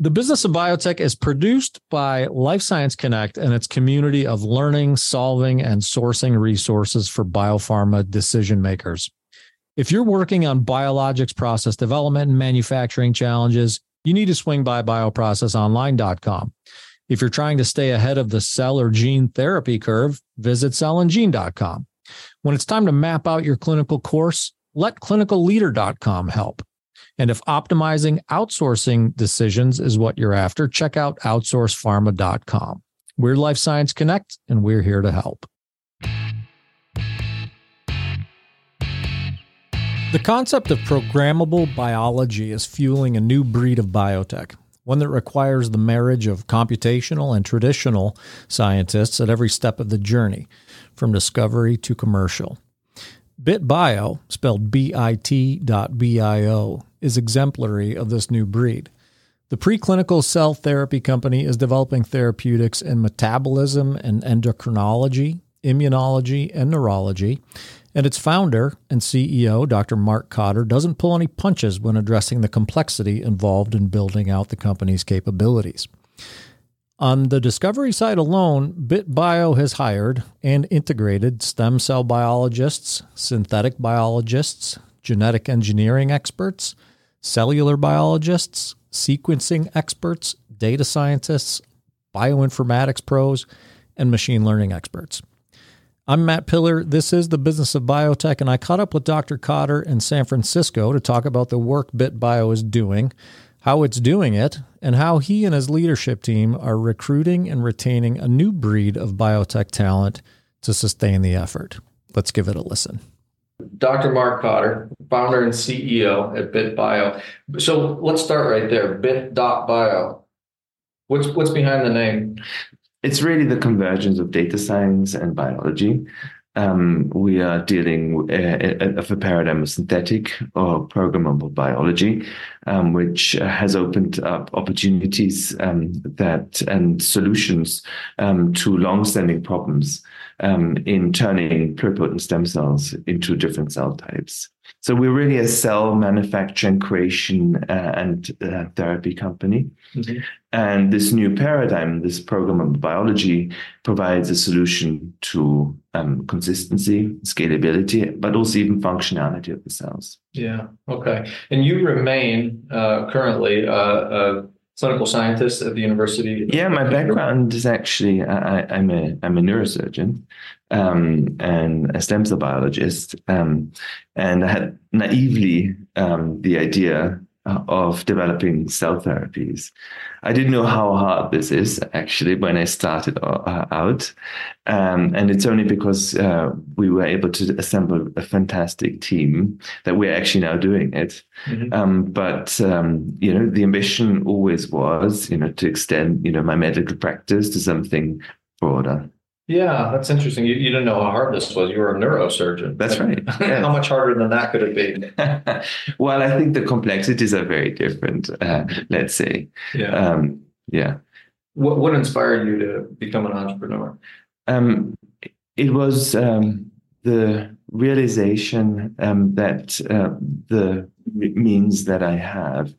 The Business of Biotech is produced by Life Science Connect and its community of learning, solving, and sourcing resources for biopharma decision makers. If you're working on biologics process development and manufacturing challenges, you need to swing by bioprocessonline.com. If you're trying to stay ahead of the cell or gene therapy curve, visit cellandgene.com. When it's time to map out your clinical course, let clinicalleader.com help. And if optimizing outsourcing decisions is what you're after, check out outsourcepharma.com. We're Life Science Connect, and we're here to help. The concept of programmable biology is fueling a new breed of biotech, one that requires the marriage of computational and traditional scientists at every step of the journey, from discovery to commercial. BitBio, spelled B-I-T.bio, is exemplary of this new breed. The preclinical cell therapy company is developing therapeutics in metabolism and endocrinology, immunology, and neurology. And its founder and CEO, Dr. Mark Kotter, doesn't pull any punches when addressing the complexity involved in building out the company's capabilities. On the discovery side alone, BitBio has hired and integrated stem cell biologists, synthetic biologists, genetic engineering experts, cellular biologists, sequencing experts, data scientists, bioinformatics pros, and machine learning experts. I'm Matt Pillar. This is the business of biotech, and I caught up with Dr. Kotter in San Francisco to talk about the work BitBio is doing, how it's doing it, and how he and his leadership team are recruiting and retaining a new breed of biotech talent to sustain the effort. Let's give it a listen. Dr. Mark Kotter, founder and CEO at BitBio. So let's start right there. Bit.bio. What's what's behind the name? It's really the convergence of data science and biology. Um, we are dealing of a paradigm of synthetic or programmable biology, um, which has opened up opportunities um, that and solutions um, to long-standing problems um, in turning pluripotent stem cells into different cell types. So we're really a cell manufacturing, creation, uh, and uh, therapy company. Mm-hmm. And this new paradigm, this programmable biology, provides a solution to um, consistency, scalability, but also even functionality of the cells. Yeah. Okay. And you remain uh, currently uh, a clinical scientist at the university. Yeah, my background is actually I, am a I'm a neurosurgeon um, and a stem cell biologist, um, and I had naively um, the idea of developing cell therapies. I didn't know how hard this is actually when I started uh, out, um, and it's only because uh, we were able to assemble a fantastic team that we're actually now doing it. Mm-hmm. Um, but um, you know, the ambition always was, you know, to extend, you know, my medical practice to something broader. Yeah, that's interesting. You, you didn't know how hard this was. You were a neurosurgeon. That's right. Yes. how much harder than that could it be? well, I think the complexities are very different. Uh, let's say. Yeah. Um, yeah. What What inspired you to become an entrepreneur? Um, it was um, the realization um, that uh, the means that I have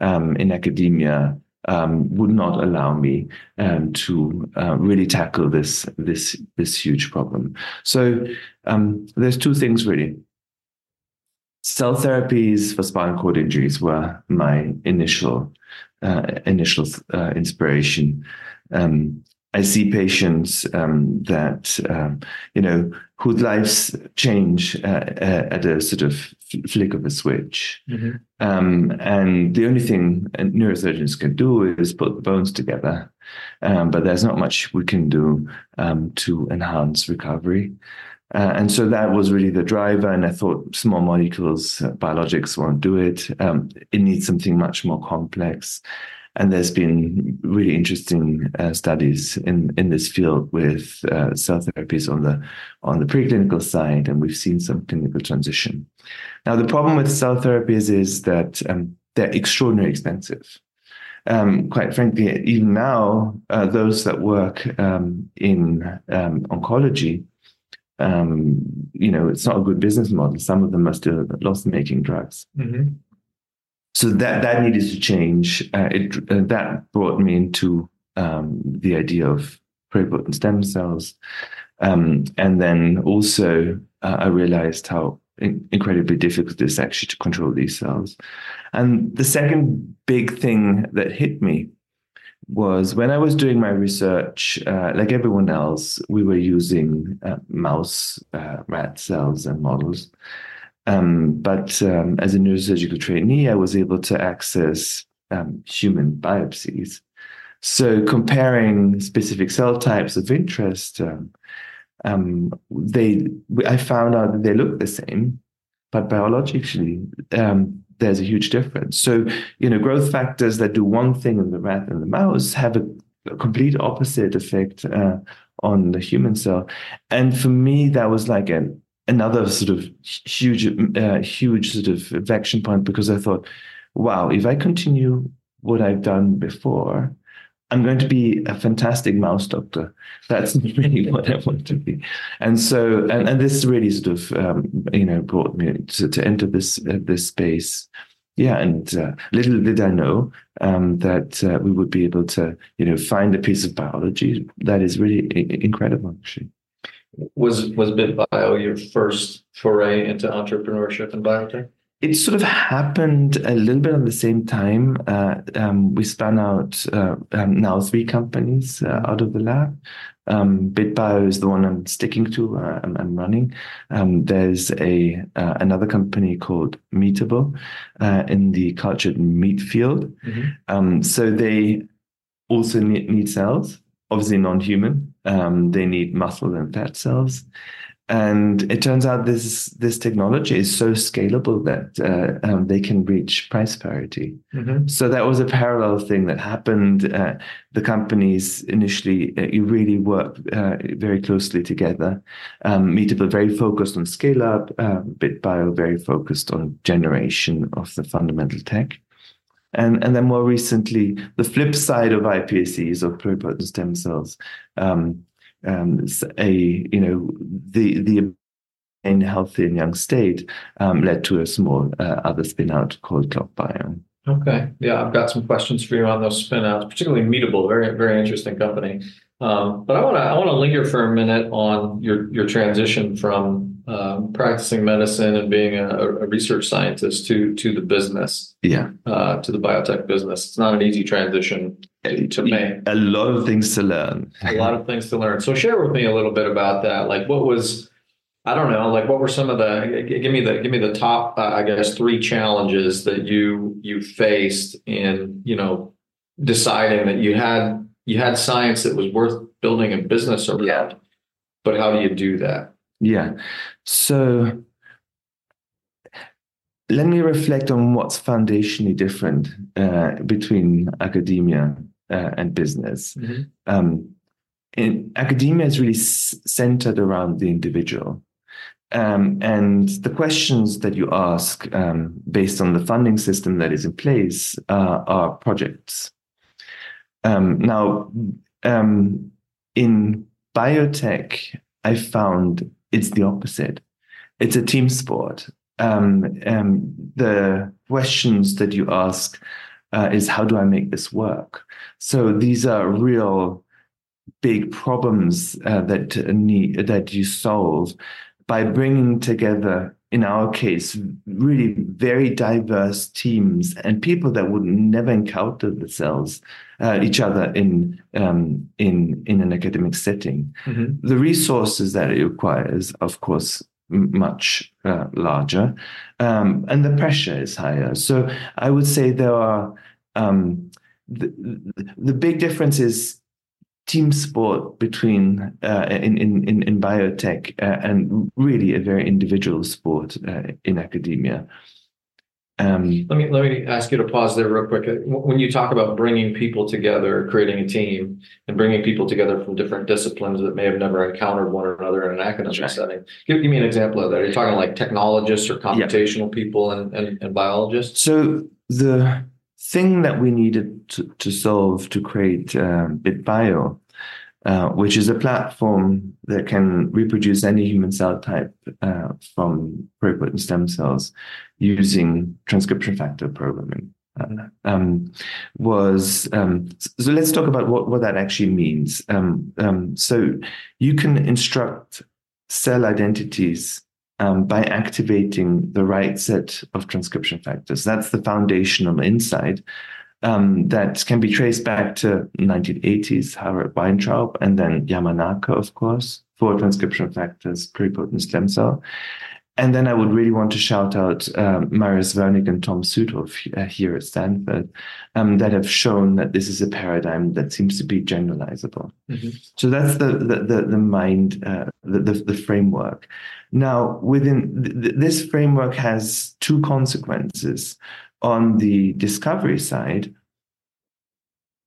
um, in academia um, would not allow me um, to uh, really tackle this this this huge problem. So um, there's two things really. Cell therapies for spinal cord injuries were my initial uh, initial uh, inspiration. Um, I see patients um, that um, you know whose lives change uh, uh, at a sort of flick of a switch, mm-hmm. um, and the only thing neurosurgeons can do is put the bones together, um, but there's not much we can do um, to enhance recovery. Uh, and so that was really the driver. And I thought small molecules, uh, biologics won't do it. Um, it needs something much more complex. And there's been really interesting uh, studies in, in this field with uh, cell therapies on the on the preclinical side, and we've seen some clinical transition. Now, the problem with cell therapies is that um, they're extraordinarily expensive. Um, quite frankly, even now, uh, those that work um, in um, oncology, um, you know, it's not a good business model. Some of them are still loss-making drugs. Mm-hmm. So that that needed to change. Uh, it uh, that brought me into um, the idea of pluripotent stem cells, um, and then also uh, I realized how in- incredibly difficult it is actually to control these cells. And the second big thing that hit me was when I was doing my research, uh, like everyone else, we were using uh, mouse uh, rat cells and models. Um, but um, as a neurosurgical trainee, I was able to access um, human biopsies. So comparing specific cell types of interest, um, um, they I found out that they look the same, but biologically there's a huge difference. So you know, growth factors that do one thing in the rat and the mouse have a, a complete opposite effect uh, on the human cell. And for me, that was like an another sort of huge, uh, huge sort of inflection point because I thought, wow, if I continue what I've done before, I'm going to be a fantastic mouse doctor. That's really what I want to be. And so, and, and this really sort of, um, you know, brought me to, to enter this uh, this space. Yeah, and uh, little did I know um, that uh, we would be able to, you know, find a piece of biology that is really incredible, actually. Was was BitBio your first foray into entrepreneurship and biotech? It sort of happened a little bit at the same time. Uh, um, we spun out uh, um, now three companies uh, out of the lab. Um, BitBio is the one I'm sticking to. Uh, I'm, I'm, running. Um, there's a uh, another company called Meatable uh, in the cultured meat field. Mm-hmm. Um, so they also need, need cells, obviously non-human. Um, they need muscle and fat cells. And it turns out this this technology is so scalable that uh, um, they can reach price parity. Mm-hmm. So that was a parallel thing that happened. Uh, the companies initially uh, really worked uh, very closely together. Um, Meatable very focused on scale up, um, BitBio very focused on generation of the fundamental tech. And, and then more recently, the flip side of iPSCs or pluripotent stem cells, um, um, a you know the the in healthy and young state um, led to a small uh, other spin out called ClockBio. Okay, yeah, I've got some questions for you on those spin outs, particularly Meatable, very very interesting company. Um, but I want to I want to linger for a minute on your your transition from um, practicing medicine and being a, a, research scientist to to the business. Yeah. Uh, to the biotech business. It's not an easy transition to make. A lot of things to learn. a lot of things to learn. So share with me a little bit about that. Like what was I don't know, like what were some of the give me the give me the top uh, I guess three challenges that you you faced in, you know, deciding that you had you had science that was worth building a business around. Yeah. But how do you do that? Yeah. So let me reflect on what's foundationally different uh, between academia uh, and business. Mm-hmm. Um, in academia is really s- centered around the individual. Um, and the questions that you ask um, based on the funding system that is in place uh, are projects. Um, now, um, in biotech, I found it's the opposite. It's a team sport. Um, um, the questions that you ask uh, is how do I make this work? So these are real big problems uh, that need that you solve by bringing together in our case, really very diverse teams and people that would never encounter themselves, uh, each other in um, in in an academic setting. Mm-hmm. The resources that it requires, of course, much uh, larger, um, and the pressure is higher. So I would say there are um, the, the big difference is team sport between uh, in, in in biotech uh, and really a very individual sport uh, in academia. Um, let me let me ask you to pause there real quick. When you talk about bringing people together, creating a team, and bringing people together from different disciplines that may have never encountered one another in an academic right. setting, give, give, me an example of that. Are you talking like technologists or computational yeah. people and, and, and biologists? So the thing that we needed to, to solve to create uh, BitBio, uh, which is a platform that can reproduce any human cell type uh, from pluripotent stem cells using transcription factor programming. uh, um, was um, so let's talk about what, what that actually means. Um, um so you can instruct cell identities um, by activating the right set of transcription factors. That's the foundational insight um, that can be traced back to 1980s, Harold Weintraub, and then Yamanaka, of course, for transcription factors, pluripotent stem cell. And then I would really want to shout out um, Marius Wernig and Tom Südhof uh, here at Stanford um, that have shown that this is a paradigm that seems to be generalizable. Mm-hmm. So that's the the the, the mind, uh, the, the, the framework. Now, within th- this framework has two consequences. On the discovery side,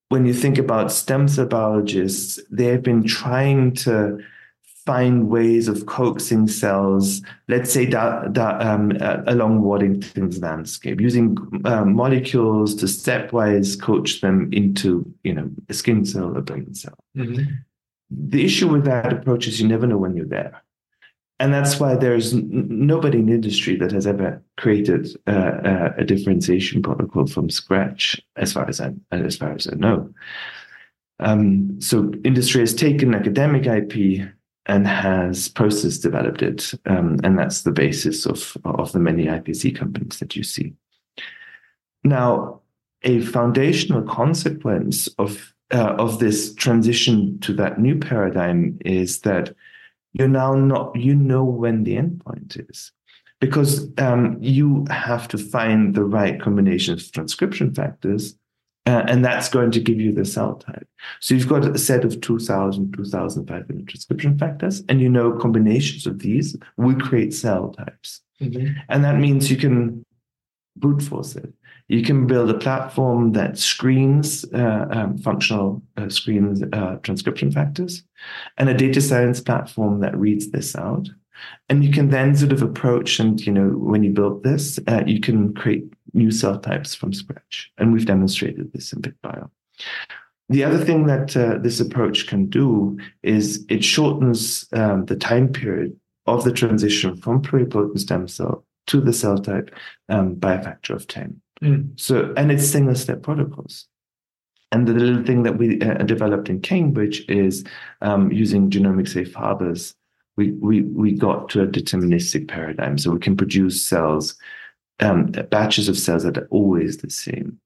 when you think about stem cell biologists, they have been trying to find ways of coaxing cells, let's say da, da, um, uh, along Waddington's landscape, using uh, molecules to stepwise coach them into, you know, a skin cell, a brain cell. Mm-hmm. The issue with that approach is you never know when you're there. And that's why there's n- nobody in industry that has ever created uh, uh, a differentiation protocol from scratch, as far as I, as far as I know. Um, so industry has taken academic IP and has process developed it. Um, and that's the basis of, of the many iPSC companies that you see. Now, a foundational consequence of uh, of this transition to that new paradigm is that you're now not you know when the endpoint is because um, you have to find the right combination of transcription factors uh, and that's going to give you the cell type. So you've got a set of 2,000, 2,500 transcription factors, and you know combinations of these will create cell types. Mm-hmm. And that means you can brute force it. You can build a platform that screens uh, um, functional uh, screens uh, transcription factors, and a data science platform that reads this out. And you can then sort of approach, and you know, when you build this, uh, you can create new cell types from scratch. And we've demonstrated this in BitBio. The other thing that uh, this approach can do is it shortens um, the time period of the transition from pluripotent stem cell to the cell type um, by a factor of 10. Mm. So, and it's single step protocols. And the little thing that we uh, developed in Cambridge is um, using genomic safe harbors. We, we, we got to a deterministic paradigm. So we can produce cells um, batches of cells that are always the same.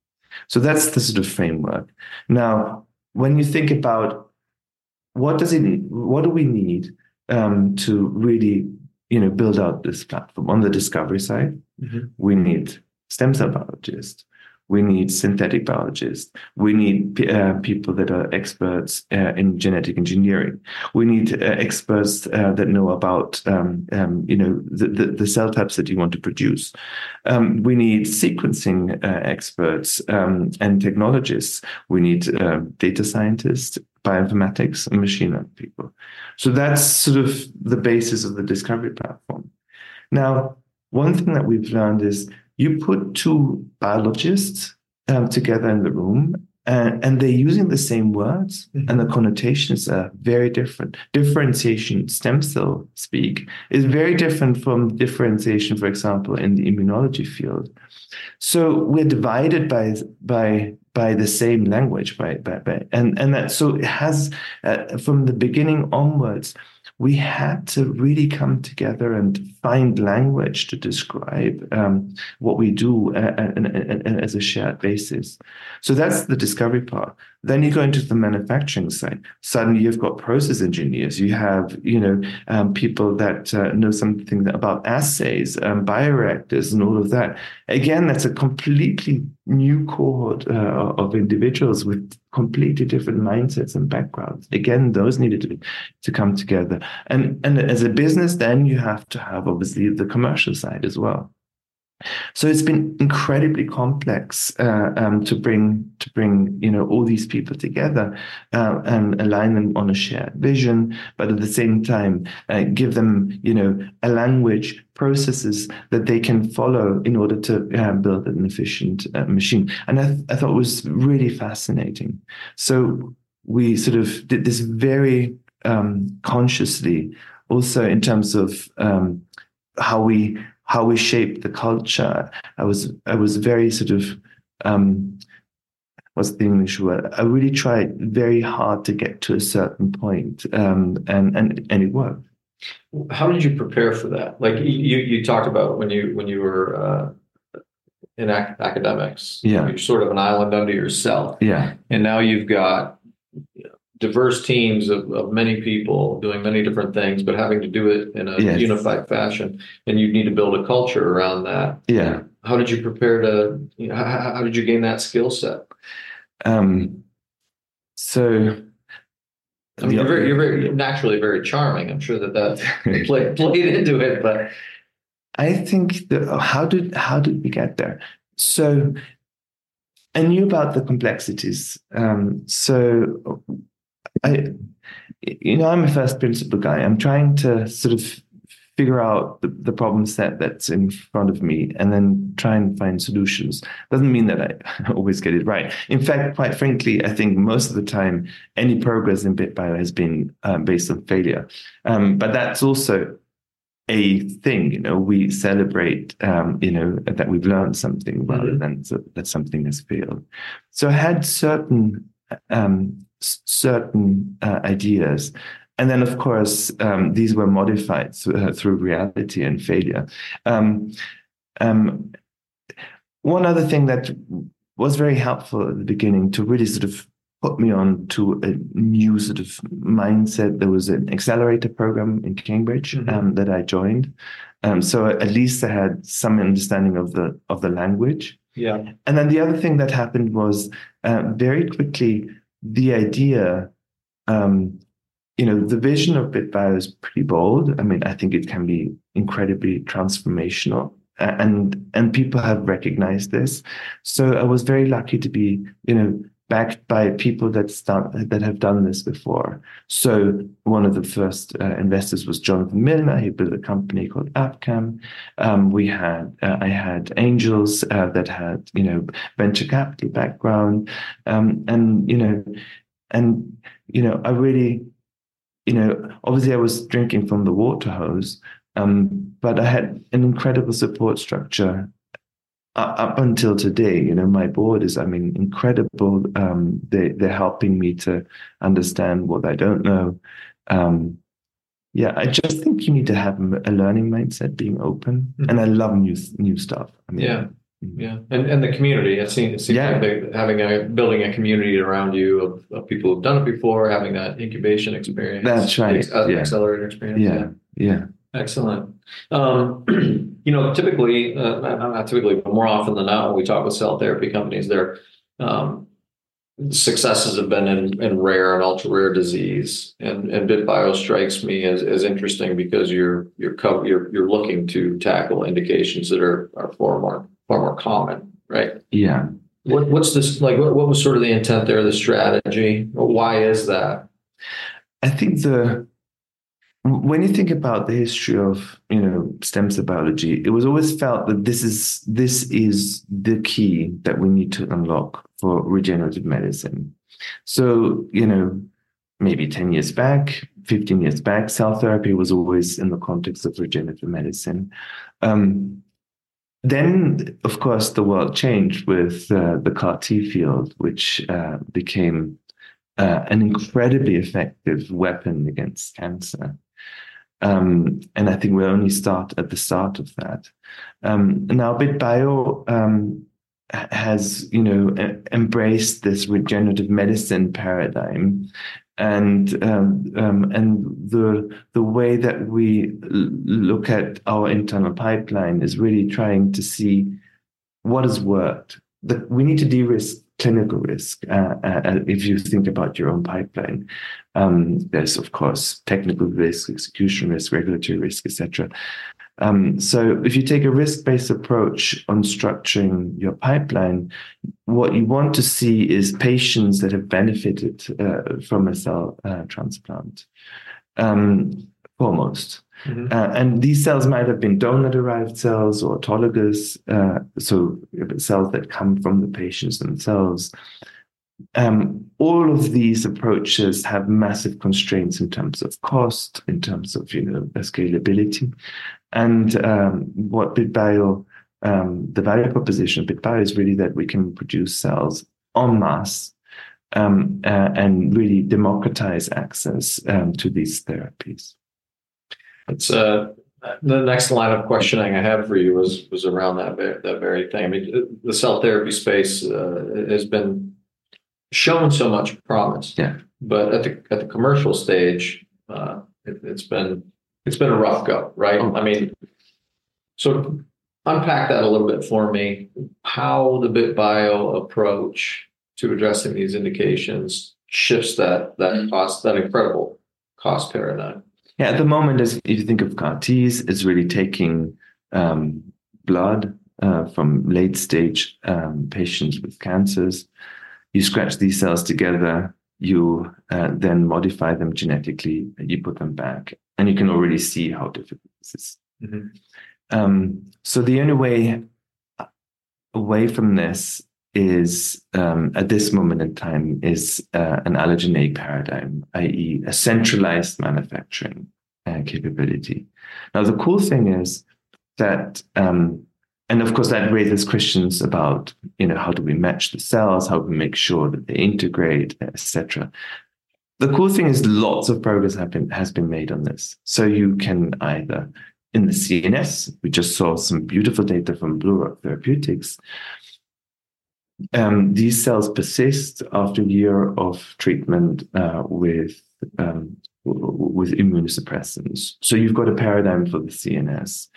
So that's the sort of framework. Now, when you think about what does it, need, what do we need um, to really, you know, build out this platform on the discovery side? Mm-hmm. We need stem cell biologists. We need synthetic biologists. We need uh, people that are experts uh, in genetic engineering. We need uh, experts uh, that know about, um, um, you know, the, the, the, cell types that you want to produce. Um, we need sequencing uh, experts um, and technologists. We need uh, data scientists, bioinformatics, and machine learning people. So that's sort of the basis of the discovery platform. Now, one thing that we've learned is you put two biologists um, together in the room and, and, they're using the same words mm-hmm. and the connotations are very different differentiation stem cell speak is very different from differentiation for example in the immunology field so we're divided by by by the same language by, by, by and and that so it has uh, from the beginning onwards we had to really come together and find language to describe um, what we do uh, as a shared basis. So that's the discovery part. Then you go into the manufacturing side. Suddenly you've got process engineers. You have, you know, um, people that uh, know something about assays, um, bioreactors, and all of that. Again, that's a completely new cohort uh, of individuals with completely different mindsets and backgrounds. Again, those needed to, to come together. And and as a business, then you have to have obviously the commercial side as well. So it's been incredibly complex uh, um, to bring to bring you know all these people together uh, and align them on a shared vision, but at the same time uh, give them you know a language processes that they can follow in order to uh, build an efficient uh, machine. And I, th- I thought it was really fascinating. So we sort of did this very um, consciously, also in terms of um, how we how we shape the culture. I was I was very sort of um, what's the English word? I really tried very hard to get to a certain point, um, and and and it worked. How did you prepare for that? Like you you talked about when you when you were uh, in ac- academics, Yeah. you're sort of an island unto yourself, Yeah, and now you've got diverse teams of, of many people doing many different things, but having to do it in a Yes. unified fashion, and you need to build a culture around that. yeah. How did you prepare to? You know, how, how did you gain that skill set? Um, so. I mean, you're very, you're very naturally very charming. I'm sure that that played played into it, but I think that how did how did we get there? So I knew about the complexities. Um, so I, you know, I'm a first principle guy. I'm trying to sort of figure out the, the problem set that's in front of me and then try and find solutions. Doesn't mean that I always get it right. In fact, quite frankly, I think most of the time any progress in BitBio has been um, based on failure. Um, but that's also a thing, you know, we celebrate, um, you know, that we've learned something rather Mhm. than that something has failed. So I had certain um, certain uh, ideas, and then of course um, these were modified th- uh, through reality and failure. Um, um, one other thing that was very helpful at the beginning to really sort of put me on to a new sort of mindset. There was an accelerator program in Cambridge Mhm. um, that I joined, um, so at least I had some understanding of the of the language. yeah, And then the other thing that happened was uh, very quickly the idea. Um, you know, the vision of BitBio is pretty bold. I mean, I think it can be incredibly transformational, and and people have recognized this. So I was very lucky to be, you know, backed by people that start that have done this before. So one of the first uh, investors was Jonathan Milner. He built a company called Abcam. Um, we had uh, I had angels uh, that had you know venture capital background, um, and you know, and you know I really, you know, obviously I was drinking from the water hose, um, but I had an incredible support structure up until today, you know, my board is, I mean, incredible. Um, they they're helping me to understand what I don't know. Um, yeah, I just think you need to have a learning mindset, being open, Mhm. and I love new new stuff. I mean, Yeah. mhm. yeah, and and the community. It seems, it seems Yeah. like they, having a building a community around you of, of people who've done it before, having that incubation experience. That's right, ex- uh, yeah. accelerator experience. yeah, yeah, Excellent. Um, you know, typically, uh, not, typically, but more often than not, when we talk with cell therapy companies, their um, successes have been in, in rare and ultra rare disease. And and BitBio strikes me as, as interesting because you're you're co- you're you're looking to tackle indications that are are far more far more common, right? yeah. What what's this like? What, what was sort of the intent there, the strategy? Why is that? I think the when you think about the history of you know stem cell biology, it was always felt that this is this is the key that we need to unlock for regenerative medicine. So you know, maybe ten years back, fifteen years back, cell therapy was always in the context of regenerative medicine. Um, then, of course, the world changed with uh, the CAR T field, which uh, became uh, an incredibly effective weapon against cancer. Um, and I think we only start at the start of that. Um, now, BitBio um, has, you know, embraced this regenerative medicine paradigm, and um, um, and the the way that we look at our internal pipeline is really trying to see what has worked. That we need to de-risk clinical risk. Uh, uh, if you think about your own pipeline, um, there's of course technical risk, execution risk, regulatory risk, etc. Um, so if you take a risk-based approach on structuring your pipeline, what you want to see is patients that have benefited uh, from a cell uh, transplant. Um, foremost. Mhm. Uh, and these cells might have been donor-derived cells or autologous, uh, so cells that come from the patients themselves. Um, all of these approaches have massive constraints in terms of cost, in terms of you know scalability, and um, what BitBio um, the value proposition of BitBio is really that we can produce cells en masse um, uh, and really democratize access um, to these therapies. It's uh, the next line of questioning I have for you was was around that that very thing. I mean, the cell therapy space uh, has been shown so much promise, yeah. But at the at the commercial stage, uh, it, has been it's been a rough go, right? Oh. I mean, so unpack that a little bit for me. How the BitBio approach to addressing these indications shifts that that cost that incredible cost paradigm. Yeah, at the moment, as if you think of CAR Ts, it's really taking um, blood uh, from late stage um, patients with cancers. You scratch these cells together, you uh, then modify them genetically, you put them back, and you can already see how difficult this is. Mm-hmm. Um, so the only way away from this is um, at this moment in time is uh, an allogeneic paradigm, i.e., a centralized manufacturing uh, capability. Now, the cool thing is that, um, and of course, that raises questions about, you know, how do we match the cells, how do we make sure that they integrate, etc. The cool thing is lots of progress have been, has been made on this. So you can either in the CNS, we just saw some beautiful data from BlueRock Therapeutics, um, these cells persist after a year of treatment uh, with um, with immunosuppressants. So you've got a paradigm for the CNS.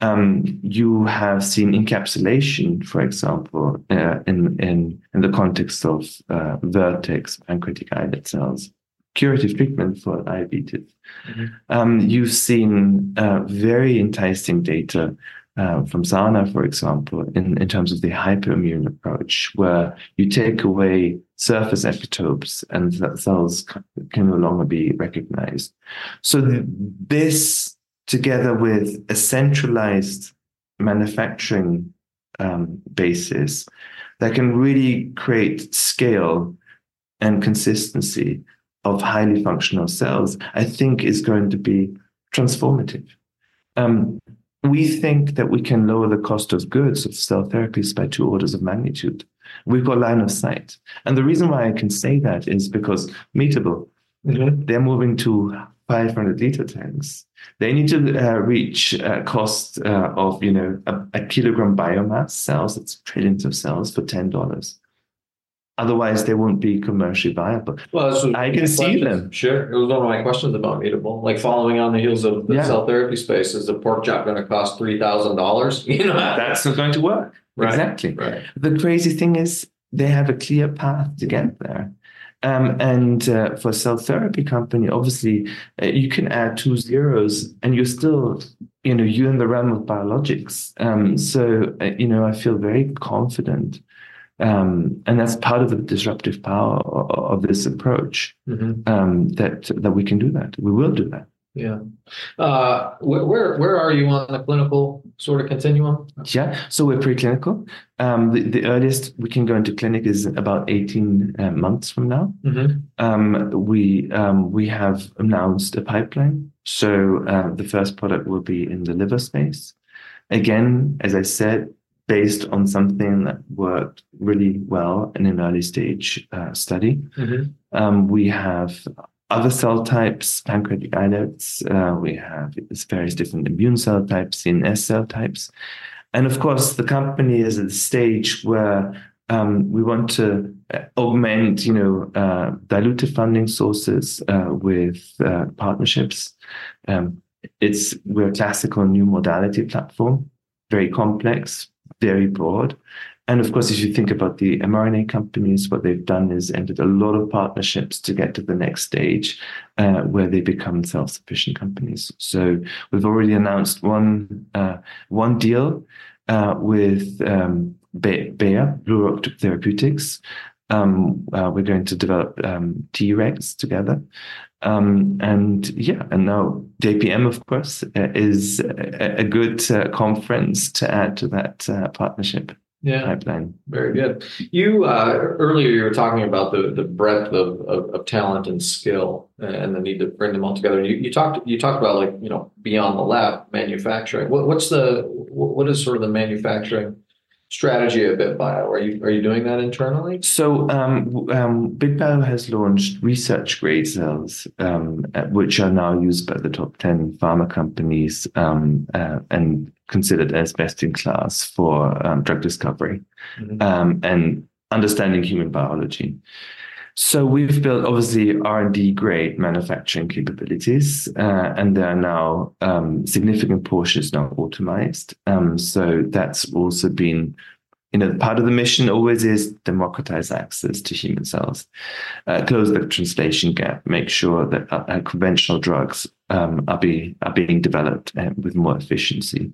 Um, you have seen encapsulation, for example, uh, in, in, in the context of uh, Vertex pancreatic islet cells, curative treatment for diabetes. Mm-hmm. Um, you've seen uh, very enticing data uh, from Sana, for example, in, in terms of the hypoimmune approach, where you take away surface epitopes and cells can no longer be recognized. So this, together with a centralized manufacturing um, basis that can really create scale and consistency of highly functional cells, I think is going to be transformative. Um, we think that we can lower the cost of goods of cell therapies by two orders of magnitude. We've got line of sight. And the reason why I can say that is because Meatable, mm-hmm. they're moving to 500 liter tanks. They need to uh, reach a cost uh, of, you know, a, a kilogram biomass cells, that's trillions of cells for $10. Otherwise, they won't be commercially viable. Well, I can see them. Sure, it was one of my questions about Meatable. Like following on the heels of the yeah. cell therapy space, is the pork chop going to cost three thousand dollars? You know, that's not going to work. Right. Exactly. Right. The crazy thing is, they have a clear path to get there. Um, and uh, for a cell therapy company, obviously, uh, you can add two zeros, and you're still, you know, you're in the realm of biologics. Um, so, uh, you know, I feel very confident um, and that's part of the disruptive power of, this approach mm-hmm. um, that that we can do that. We will do that. Yeah. Uh, where where are you on the clinical sort of continuum? Yeah. So we're preclinical. Um, the, the earliest we can go into clinic is about eighteen uh, months from now. Mm-hmm. Um, we um, we have announced a pipeline. So uh, the first product will be in the liver space. Again, as I said, based on something that worked really well in an early stage uh, study. Mm-hmm. Um, we have other cell types, pancreatic islets. Uh, we have various different immune cell types, CNS cell types. And of course, the company is at the stage where um, we want to uh, augment, you know, uh, diluted funding sources uh, with uh, partnerships. Um, it's we're a classical new modality platform, very complex, very broad. And of course, if you think about the mRNA companies, what they've done is entered a lot of partnerships to get to the next stage uh, where they become self-sufficient companies. So we've already announced one uh, one deal uh, with um, Bayer, Blue Rock Therapeutics. Um, uh, we're going to develop um, Tregs together. Um, and yeah, and now JPM, of course, uh, is a, a good uh, conference to add to that uh, partnership. Yeah, pipeline. very good. You uh, earlier you were talking about the the breadth of, of, of talent and skill and the need to bring them all together. You, you talked you talked about like you know beyond the lab manufacturing. What, what's the what is sort of the manufacturing strategy at BitBio? Are you are you doing that internally? So um, um, BitBio has launched research grade cells, um, uh, which are now used by the top ten pharma companies um, uh, and considered as best in class for um, drug discovery Mhm. um, and understanding human biology. So we've built obviously R and D grade manufacturing capabilities, uh, and there are now um, significant portions now automated. Um, so that's also been, you know, part of the mission always is democratize access to human cells, uh, close the translation gap, make sure that uh, uh, conventional drugs um, are be are being developed uh, with more efficiency.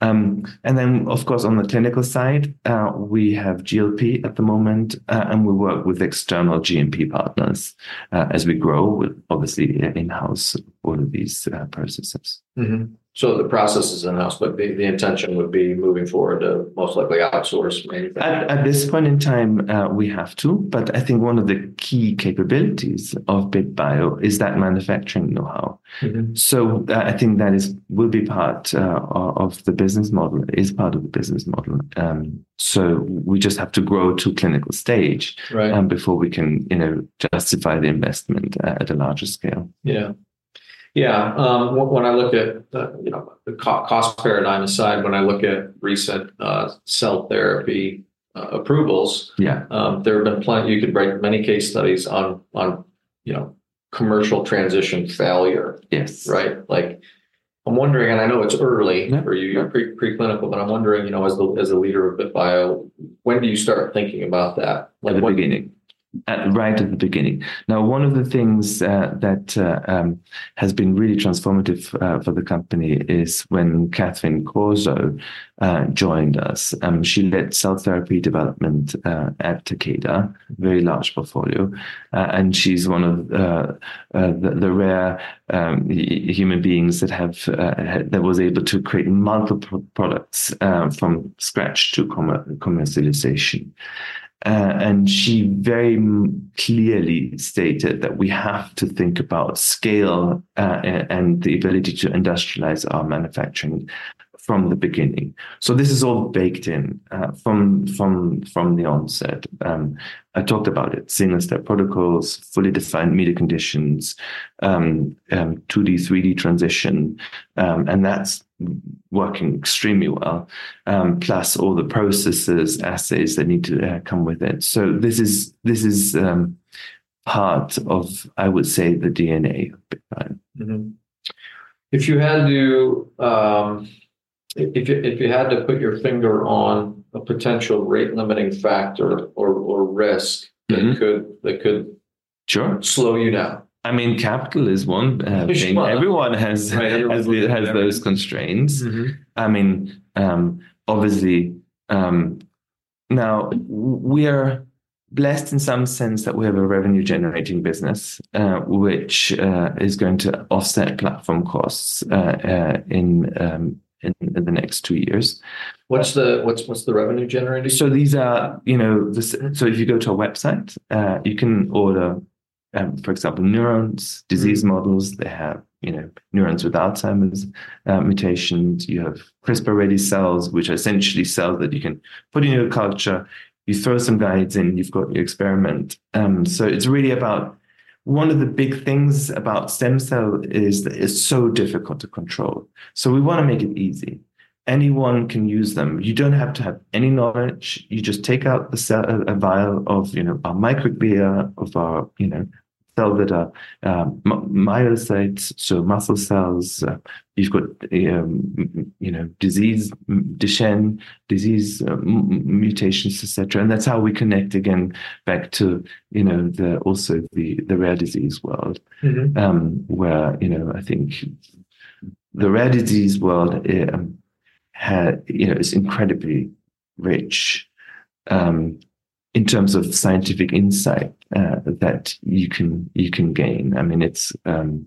Um, and then, of course, on the clinical side, uh, we have GLP at the moment, uh, and we work with external GMP partners uh, as we grow, with obviously in house all of these uh, processes. Mhm. So the process is in-house, but the, the intention would be moving forward to most likely outsource At, manufacturing. at this point in time, uh, we have to, but I think one of the key capabilities of BitBio is that manufacturing know how. Mhm. So uh, I think that is will be part uh, of the business model. Is part of the business model. Um, so we just have to grow to clinical stage Right. um, before we can, you know, justify the investment uh, at a larger scale. Yeah. Yeah. Um, when I look at, the, you know, the cost paradigm aside, when I look at recent uh, cell therapy uh, approvals, Yeah, um, there have been plenty, you could write many case studies on, on, you know, commercial transition failure, yes, right? Like, I'm wondering, and I know it's early Yeah, for you, you're pre preclinical, but I'm wondering, you know, as the, as the leader of BitBio, when do you start thinking about that? At the what, beginning. At, right at the beginning. Now, one of the things uh, that uh, um, has been really transformative uh, for the company is when Catherine Corso uh, joined us. Um, she led cell therapy development uh, at Takeda, very large portfolio, uh, and she's one of the, the rare um, human beings that have that was able to create multiple products from scratch to commercialization. Uh, and she very clearly stated that we have to think about scale uh, and, the ability to industrialize our manufacturing from the beginning. So this is all baked in uh, from from from the onset. Um, I talked about it: single step protocols, fully defined media conditions, um, um, 2D 3D transition, um, and that's working extremely well um, plus all the processes, assays that need to uh, come with it. So this is this is um, part of, I would say, the DNA of BitBio. Mhm. If you had to, um, if if you, if you had to put your finger on a potential rate limiting factor or, or risk that Mhm. could, that could Sure. slow you down. I mean, capital is one uh, thing. Sure. Everyone has Right, has, has those constraints. I mean, um, obviously, um, now we are blessed in some sense that we have a revenue generating business, uh, which uh, is going to offset platform costs uh, uh, in, um, in in the next two years. What's the, what's, what's the revenue generating? So these are, you know, this, so if you go to a website, uh, you can order, um, for example, neurons, disease models. They have, you know, neurons with Alzheimer's uh, mutations. You have CRISPR-ready cells, which are essentially cells that you can put in your culture. You throw some guides in, you've got your experiment. Um, so it's really about one of the big things about stem cell is that it's so difficult to control. So we want to make it easy anyone can use them. You don't have to have any knowledge. You just take out the cell, a, a vial of, you know, our microglia of our, you know, cell that are um, myocytes, so muscle cells. Uh, you've got, um, you know, disease, Duchenne, disease uh, mutations, etc. And that's how we connect again back to, you know, the also the the rare disease world Mhm. um, where you know I think the rare disease world um, had you know is incredibly rich um, in terms of scientific insight uh, that you can you can gain. I mean, it's um,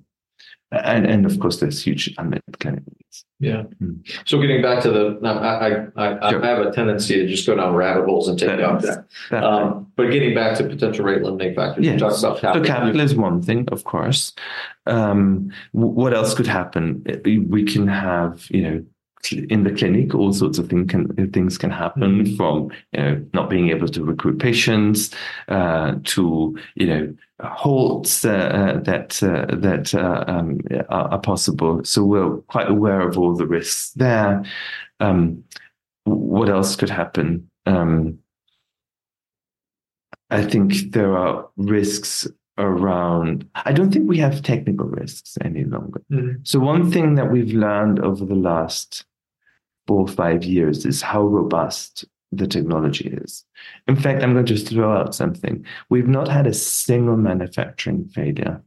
and and of course there's huge unmet clinical needs. Yeah. Mm. So getting back to the, I I, I, sure. I, have a tendency to just go down rabbit holes and take off that. that um, but getting back to potential rate limiting factors, yes. talk about capital. So capital is one thing, of course. Um, what else could happen? We can have, you know, in the clinic, all sorts of thing can, things can happen mm-hmm. from you know not being able to recruit patients uh, to you know halts uh, that uh, that uh, um, are, possible. So we're quite aware of all the risks there. Um, what else could happen? Um, I think there are risks around i don't think we have technical risks any longer mm-hmm. so one thing that we've learned over the last four or five years is how robust the technology is. In fact, I'm going to just throw out something. We've not had a single manufacturing failure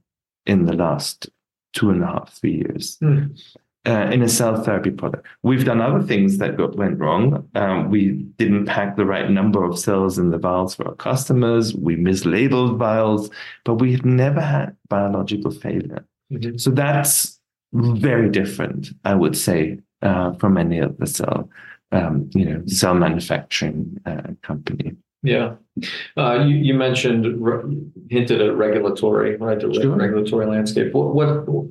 in the last two and a half, three years. Mm. Uh, in a cell therapy product. We've done other things that got, went wrong. Um, we didn't pack the right number of cells in the vials for our customers. We mislabeled vials, but we've never had biological failure. Mm-hmm. So that's very different, I would say, uh, from any of the cell, um, you know, cell manufacturing uh, company. Yeah, uh, you, you mentioned hinted at regulatory, right? The sure. regulatory landscape. What, what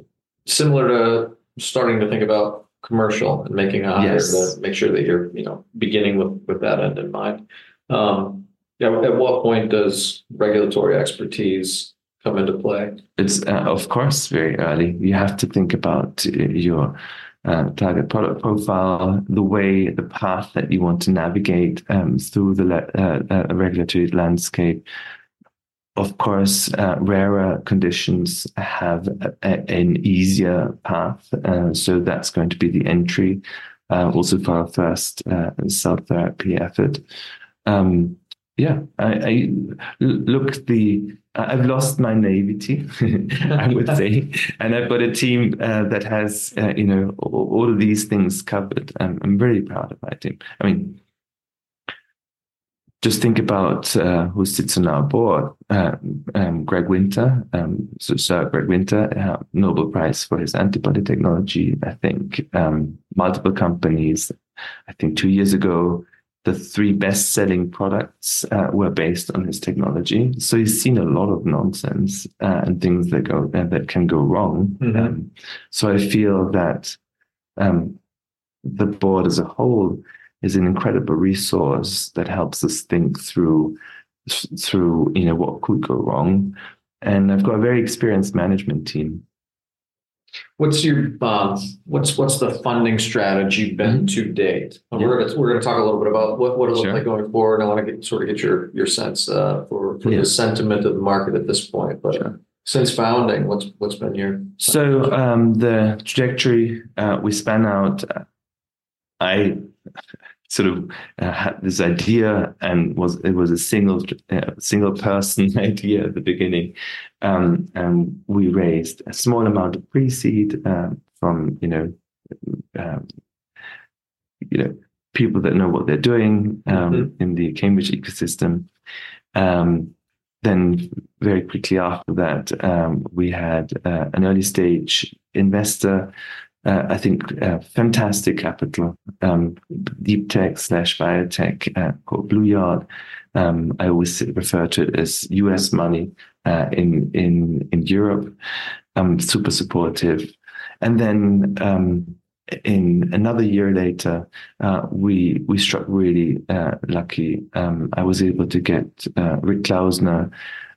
similar to starting to think about commercial and making a hire yes. to make sure that you're you know beginning with with that end in mind. Um, yeah, at what point does regulatory expertise come into play? It's uh, of course very early. You have to think about your uh, target product profile, the way, the path that you want to navigate um, through the le- uh, uh, regulatory landscape. Of course, uh, rarer conditions have a, a, an easier path, uh, so that's going to be the entry. Uh, also for our first cell therapy effort. Um, yeah, I, I look the I've lost my naivety, I would say, and I've got a team uh, that has uh, you know all, all, of these things covered. I'm, I'm very proud of my team. I mean, just think about uh, who sits on our board. Uh, um, Greg Winter, um, so Sir Greg Winter, uh, Nobel Prize for his antibody technology. I think um, multiple companies. I think two years ago the three best-selling products uh, were based on his technology. So he's seen a lot of nonsense uh, and things that go uh, that can go wrong. Mm-hmm. Um, so I feel that um, the board as a whole is an incredible resource that helps us think through through you know what could go wrong. And I've got a very experienced management team What's your um, what's what's the funding strategy been to date? And. We're gonna we're gonna talk a little bit about what what it looks sure. like going forward. And I want to get sort of get your your sense uh, for, for yeah. the sentiment of the market at this point. But sure. since founding, what's what's been your so um, the trajectory uh, we span out. Uh, I sort of uh, had this idea and was it was a single uh, single person idea at the beginning um, and we raised a small amount of pre-seed uh, from you know um, you know people that know what they're doing um, mm-hmm. in the Cambridge ecosystem um, then very quickly after that um, we had uh, an early stage investor uh, I think, uh, fantastic capital, um, deep tech slash biotech uh, called BlueYard. Um, I always refer to it as US money uh, in in in Europe. Um, super supportive, and then um, in another year later, uh, we we struck really uh, lucky. Um, I was able to get Rick Klausner.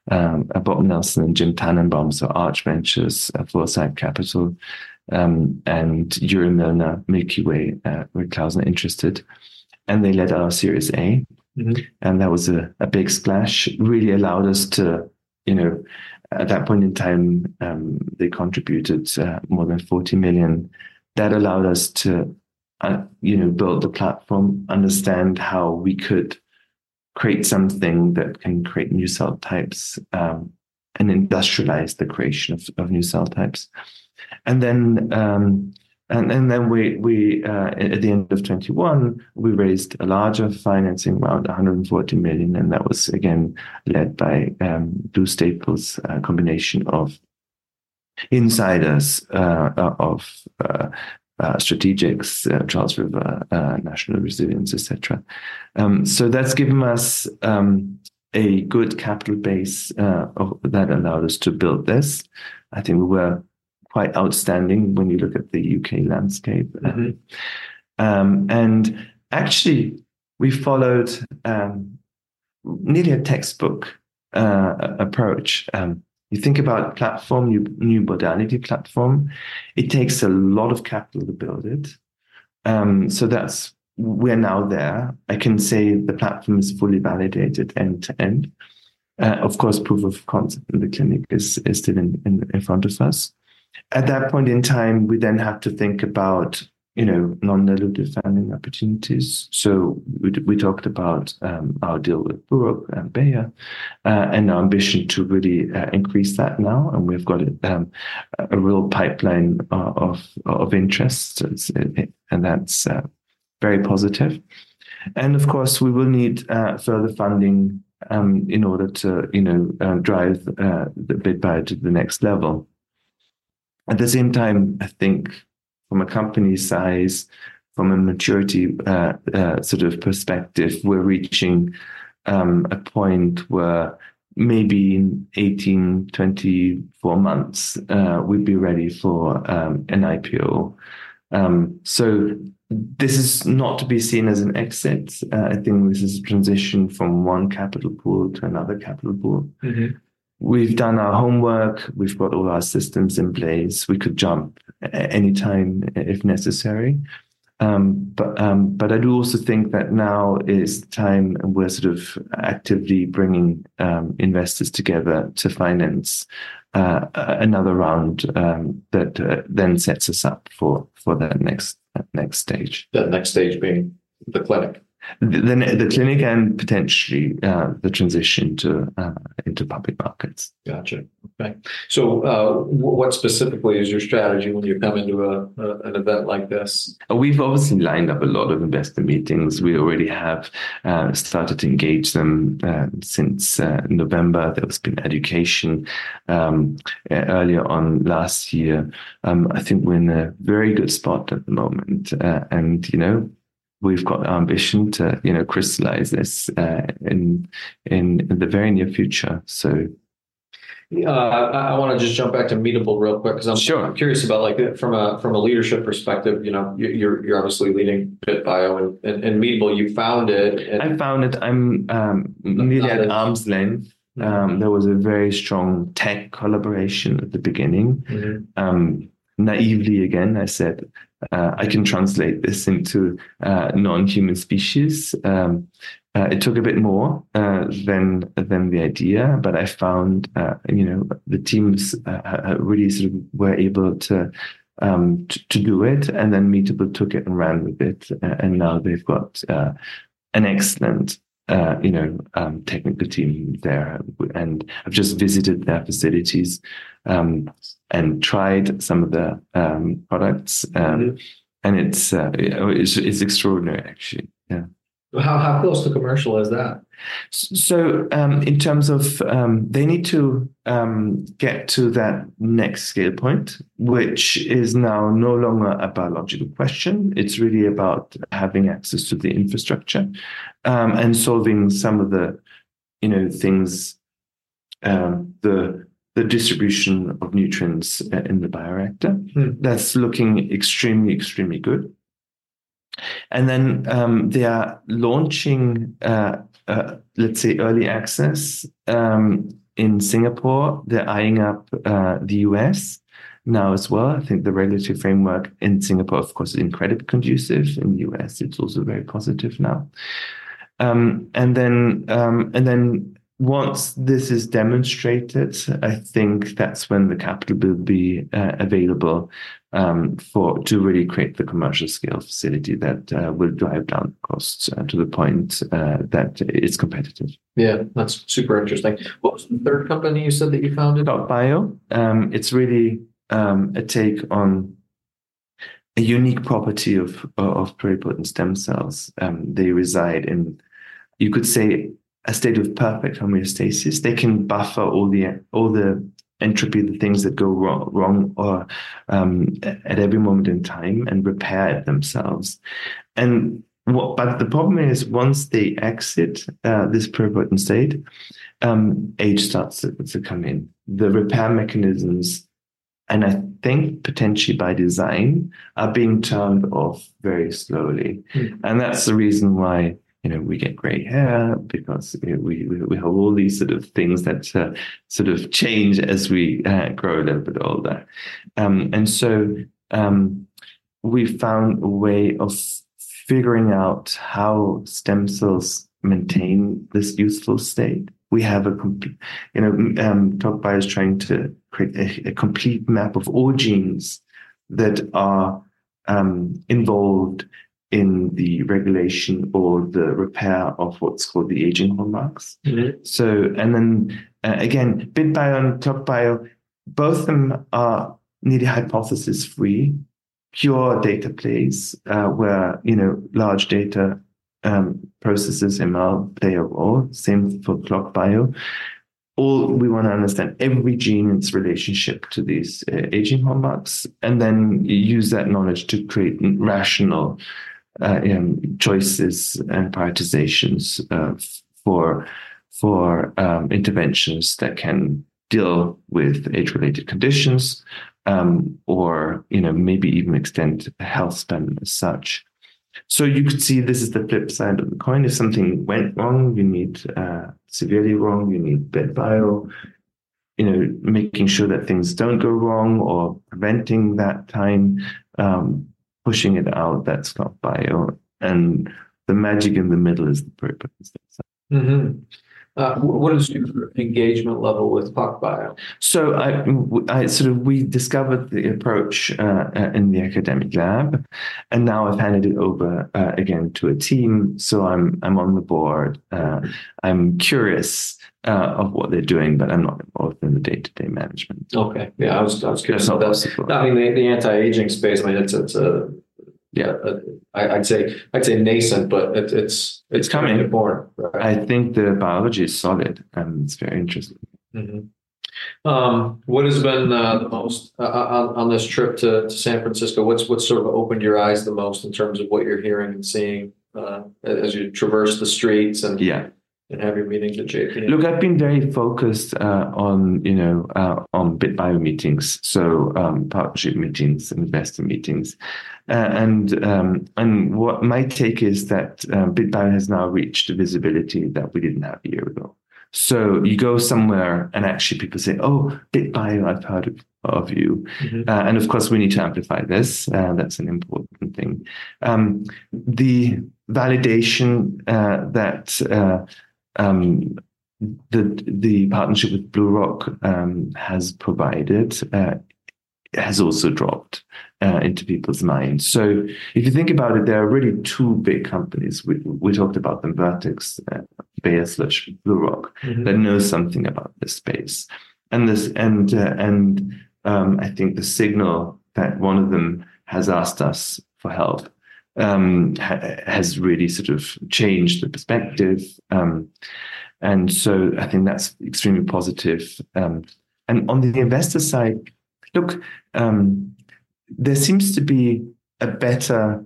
Um, Bob Nelsen and Jim Tananbaum, so Arch Ventures, uh, Foresite Capital, um, and Yuri Milner, Milky Way, uh, Rick Klausner interested. And they led our Series A. Mm-hmm. And that was a, a big splash, really allowed us to, you know, at that point in time, um, they contributed uh, more than 40 million. That allowed us to, uh, you know, build the platform, understand how we could create something that can create new cell types um, and industrialize the creation of, of new cell types and then um, and, and then we we uh, at the end of 21 we raised a larger financing round 140 million and that was again led by um, Blue Staples a combination of insiders uh, of uh, uh, strategics, uh, Charles River, uh, National Resilience, etc. Um, so that's given us um, a good capital base uh, that allowed us to build this. I think we were quite outstanding when you look at the UK landscape. Mm-hmm. Um, and actually, we followed um, nearly a textbook uh, approach. Um, you think about platform, new, new modality platform, it takes a lot of capital to build it. Um, so that's we're now there. I can say the platform is fully validated end to end. Uh, of course, proof of concept in the clinic is, is still in, in, in front of us. At that point in time, we then have to think about you know, non-dilutive funding opportunities. So we, we talked about um, our deal with BlueRock and Bayer uh, and our ambition to really uh, increase that now. And we've got um, a real pipeline of, of interest, and that's uh, very positive. And of course, we will need uh, further funding um, in order to, you know, uh, drive uh, the BitBio to the next level. At the same time, I think from a company size, from a maturity uh, uh, sort of perspective, we're reaching um, a point where maybe in 18, 24 months, uh, we'd be ready for um, an IPO. Um, so this is not to be seen as an exit. Uh, I think this is a transition from one capital pool to another capital pool. Mm-hmm. We've done our homework. We've got all our systems in place. We could jump anytime if necessary. Um, but um, but I do also think that now is the time, and we're sort of actively bringing um, investors together to finance uh, another round um, that uh, then sets us up for for that next next stage. That next stage being the clinic the, the clinic and potentially uh, the transition to uh, into public markets. Gotcha. Okay. So, uh, what specifically is your strategy when you come into a, a, an event like this? Uh, we've obviously lined up a lot of investor meetings. We already have uh, started to engage them uh, since November. There's been education um, earlier on last year. Um, I think we're in a very good spot at the moment, and you know we've got ambition to you know crystallize this uh, in, in, in the very near future. So. Uh, I, I want to just jump back to Meatable real quick because I'm, sure. I'm curious about like from a from a leadership perspective. You know, you're you're obviously leading BitBio and, and, and Meatable. You found it. I found it. I'm um, nearly at arm's length. Mm-hmm. Um, there was a very strong tech collaboration at the beginning. Mm-hmm. Um, naively, again, I said, uh, I can translate this into uh, non-human species. Um, uh, it took a bit more uh, than than the idea, but I found uh, you know the teams uh, really sort of were able to, um, to, to do it, and then Meatable took it and ran with it, and now they've got an excellent uh, you know, um, technical team there, and I've just visited their facilities um, and tried some of the um, products, um, mm-hmm. and it's, uh, it's it's extraordinary actually. Yeah. How how close to commercial is that? So, um, in terms of, um, they need to um, get to that next scale point, which is now no longer a biological question. It's really about having access to the infrastructure um, and solving some of the, you know, things, um, the the distribution of nutrients in the bioreactor. Hmm. That's looking extremely, extremely good. And then um, they are launching uh, uh, let's say, early access um, in Singapore. They're eyeing up uh, the US now as well. I think the regulatory framework in Singapore, of course, is incredibly conducive. In the US, it's also very positive now. Um, and then, um, and then once this is demonstrated, I think that's when the capital will be uh, available um, for to really create the commercial scale facility that uh, will drive down costs uh, to the point uh, that it's competitive. Yeah, that's super interesting. What was the third company you said that you founded? Bio. Um, it's really um, a take on a unique property of of pluripotent stem cells. Um, they reside in, you could say, a state of perfect homeostasis. They can buffer all the all the entropy, the things that go wrong, wrong or um, at every moment in time and repair it themselves. And what, but the problem is once they exit uh, this pluripotent state, um, age starts to, to come in. The repair mechanisms, and I think potentially by design, are being turned off very slowly. Mm. And that's the reason why you know, we get gray hair because you know, we, we have all these sort of things that uh, sort of change as we uh, grow a little bit older. Um, and so um, we found a way of figuring out how stem cells maintain this youthful state. We have a complete, you know, um, ClockBio is trying to create a, a, complete map of all genes that are um, involved in the regulation or the repair of what's called the aging hallmarks. Mm-hmm. So, and then uh, again, BitBio and ClockBio, both of them are nearly hypothesis free, pure data plays uh, where, you know, large data um, processes ML play a role. Same for ClockBio. All we want to understand every gene its relationship to these uh, aging hallmarks, and then use that knowledge to create rational uh, choices and prioritizations uh, for for um, interventions that can deal with age-related conditions, um, or you know maybe even extend health span as such. So you could see this is the flip side of the coin. If something went wrong, you need uh, severely wrong, you need BitBio. You know, making sure that things don't go wrong or preventing that time. Um, pushing it out, that's ClockBio. And the magic in the middle is the purpose. Mm-hmm. Uh, what is your engagement level with ClockBio? So I, I sort of we discovered the approach uh, uh, in the academic lab, and now I've handed it over uh, again to a team. So I'm I'm on the board. Uh, I'm curious uh, of what they're doing, but I'm not involved in the day to day management. Okay, yeah, I was I was curious. That's that's, I mean, the, the anti aging space. I mean, it's it's a yeah, uh, I, would say I'd say nascent, but it, it's it's coming. Born, right? I think the biology is solid, and it's very interesting. Mm-hmm. Um, what has been uh, the most uh, uh, on, on this trip to, to San Francisco? What's what sort of opened your eyes the most in terms of what you're hearing and seeing uh, as you traverse the streets and yeah and have your meetings at JP? Look, I've been very focused uh, on you know uh, on BitBio meetings, so um, partnership meetings, investor meetings, uh, and um, and what my take is that um, BitBio has now reached a visibility that we didn't have a year ago. So you go somewhere and actually people say, "Oh, BitBio, I've heard of, of you," mm-hmm. uh, and of course we need to amplify this. Uh, that's an important thing. Um, the validation uh, that uh, um, the the partnership with BlueRock um, has provided uh, has also dropped uh, into people's minds. So if you think about it, there are really two big companies. We, we talked about them, Vertex, uh, Bayer slash BlueRock, mm-hmm. that know something about this space. And this and uh, and um, I think the signal that one of them has asked us for help um, ha- has really sort of changed the perspective. Um, and so I think that's extremely positive. Um, and on the investor side, look, um, there seems to be a better,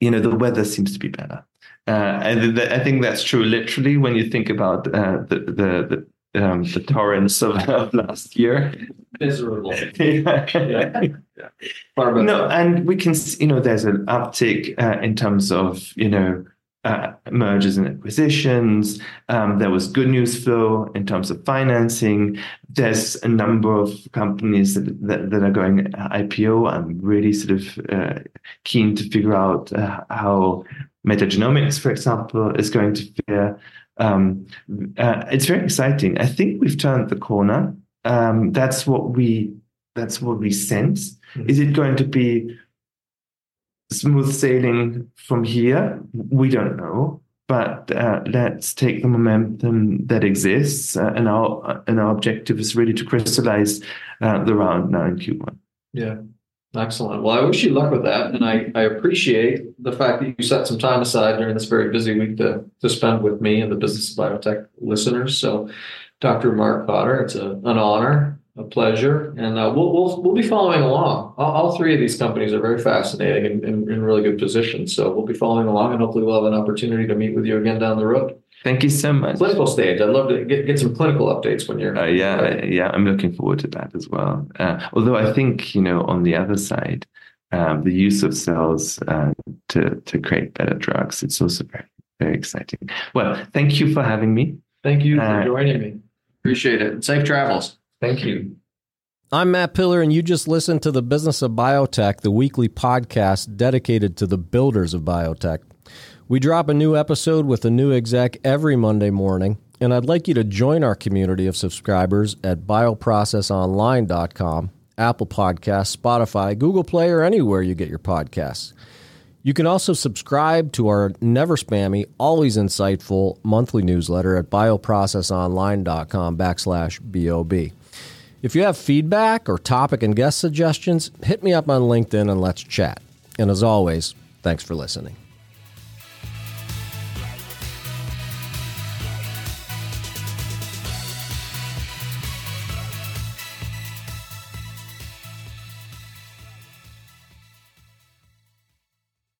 you know, the weather seems to be better. Uh, and th- I think that's true literally when you think about uh, the, the, the, um, the torrents of, of last year. Miserable. yeah. yeah. yeah. No, and we can, you know, there's an uptick uh, in terms of, you know, uh, mergers and acquisitions. Um, there was good news flow in terms of financing. There's a number of companies that, that, that are going IPO. I'm really sort of uh, keen to figure out uh, how Metagenomi, for example, is going to fare. Um, uh, it's very exciting. I think we've turned the corner. Um, that's what we that's what we sense. Mm-hmm. Is it going to be smooth sailing from here? We don't know, but uh, let's take the momentum that exists, uh, and our and our objective is really to crystallize uh, the round now in Q1. Yeah. Excellent. Well, I wish you luck with that, and I, I appreciate the fact that you set some time aside during this very busy week to to spend with me and the business of biotech listeners. So, Dr. Mark Kotter, It's a, an honor, a pleasure, and uh, we'll, we'll we'll be following along. All, all three of these companies are very fascinating and in really good positions. So we'll be following along, and hopefully we'll have an opportunity to meet with you again down the road. Thank you so much. Clinical stage. I'd love to get, get some clinical updates when you're. Uh, yeah, yeah, I'm looking forward to that as well. Uh, although I think you know, on the other side, um, the use of cells uh, to to create better drugs. It's also very very exciting. Well, thank you for having me. Thank you for uh, joining me. Appreciate it. Safe travels. Thank you. I'm Matt Pillar, and you just listened to the Business of Biotech, the weekly podcast dedicated to the builders of biotech. We drop a new episode with a new exec every Monday morning, and I'd like you to join our community of subscribers at bioprocessonline.com, Apple Podcasts, Spotify, Google Play, or anywhere you get your podcasts. You can also subscribe to our never spammy, always insightful monthly newsletter at bioprocessonline.com backslash BOB. If you have feedback or topic and guest suggestions, hit me up on LinkedIn and let's chat. And as always, thanks for listening.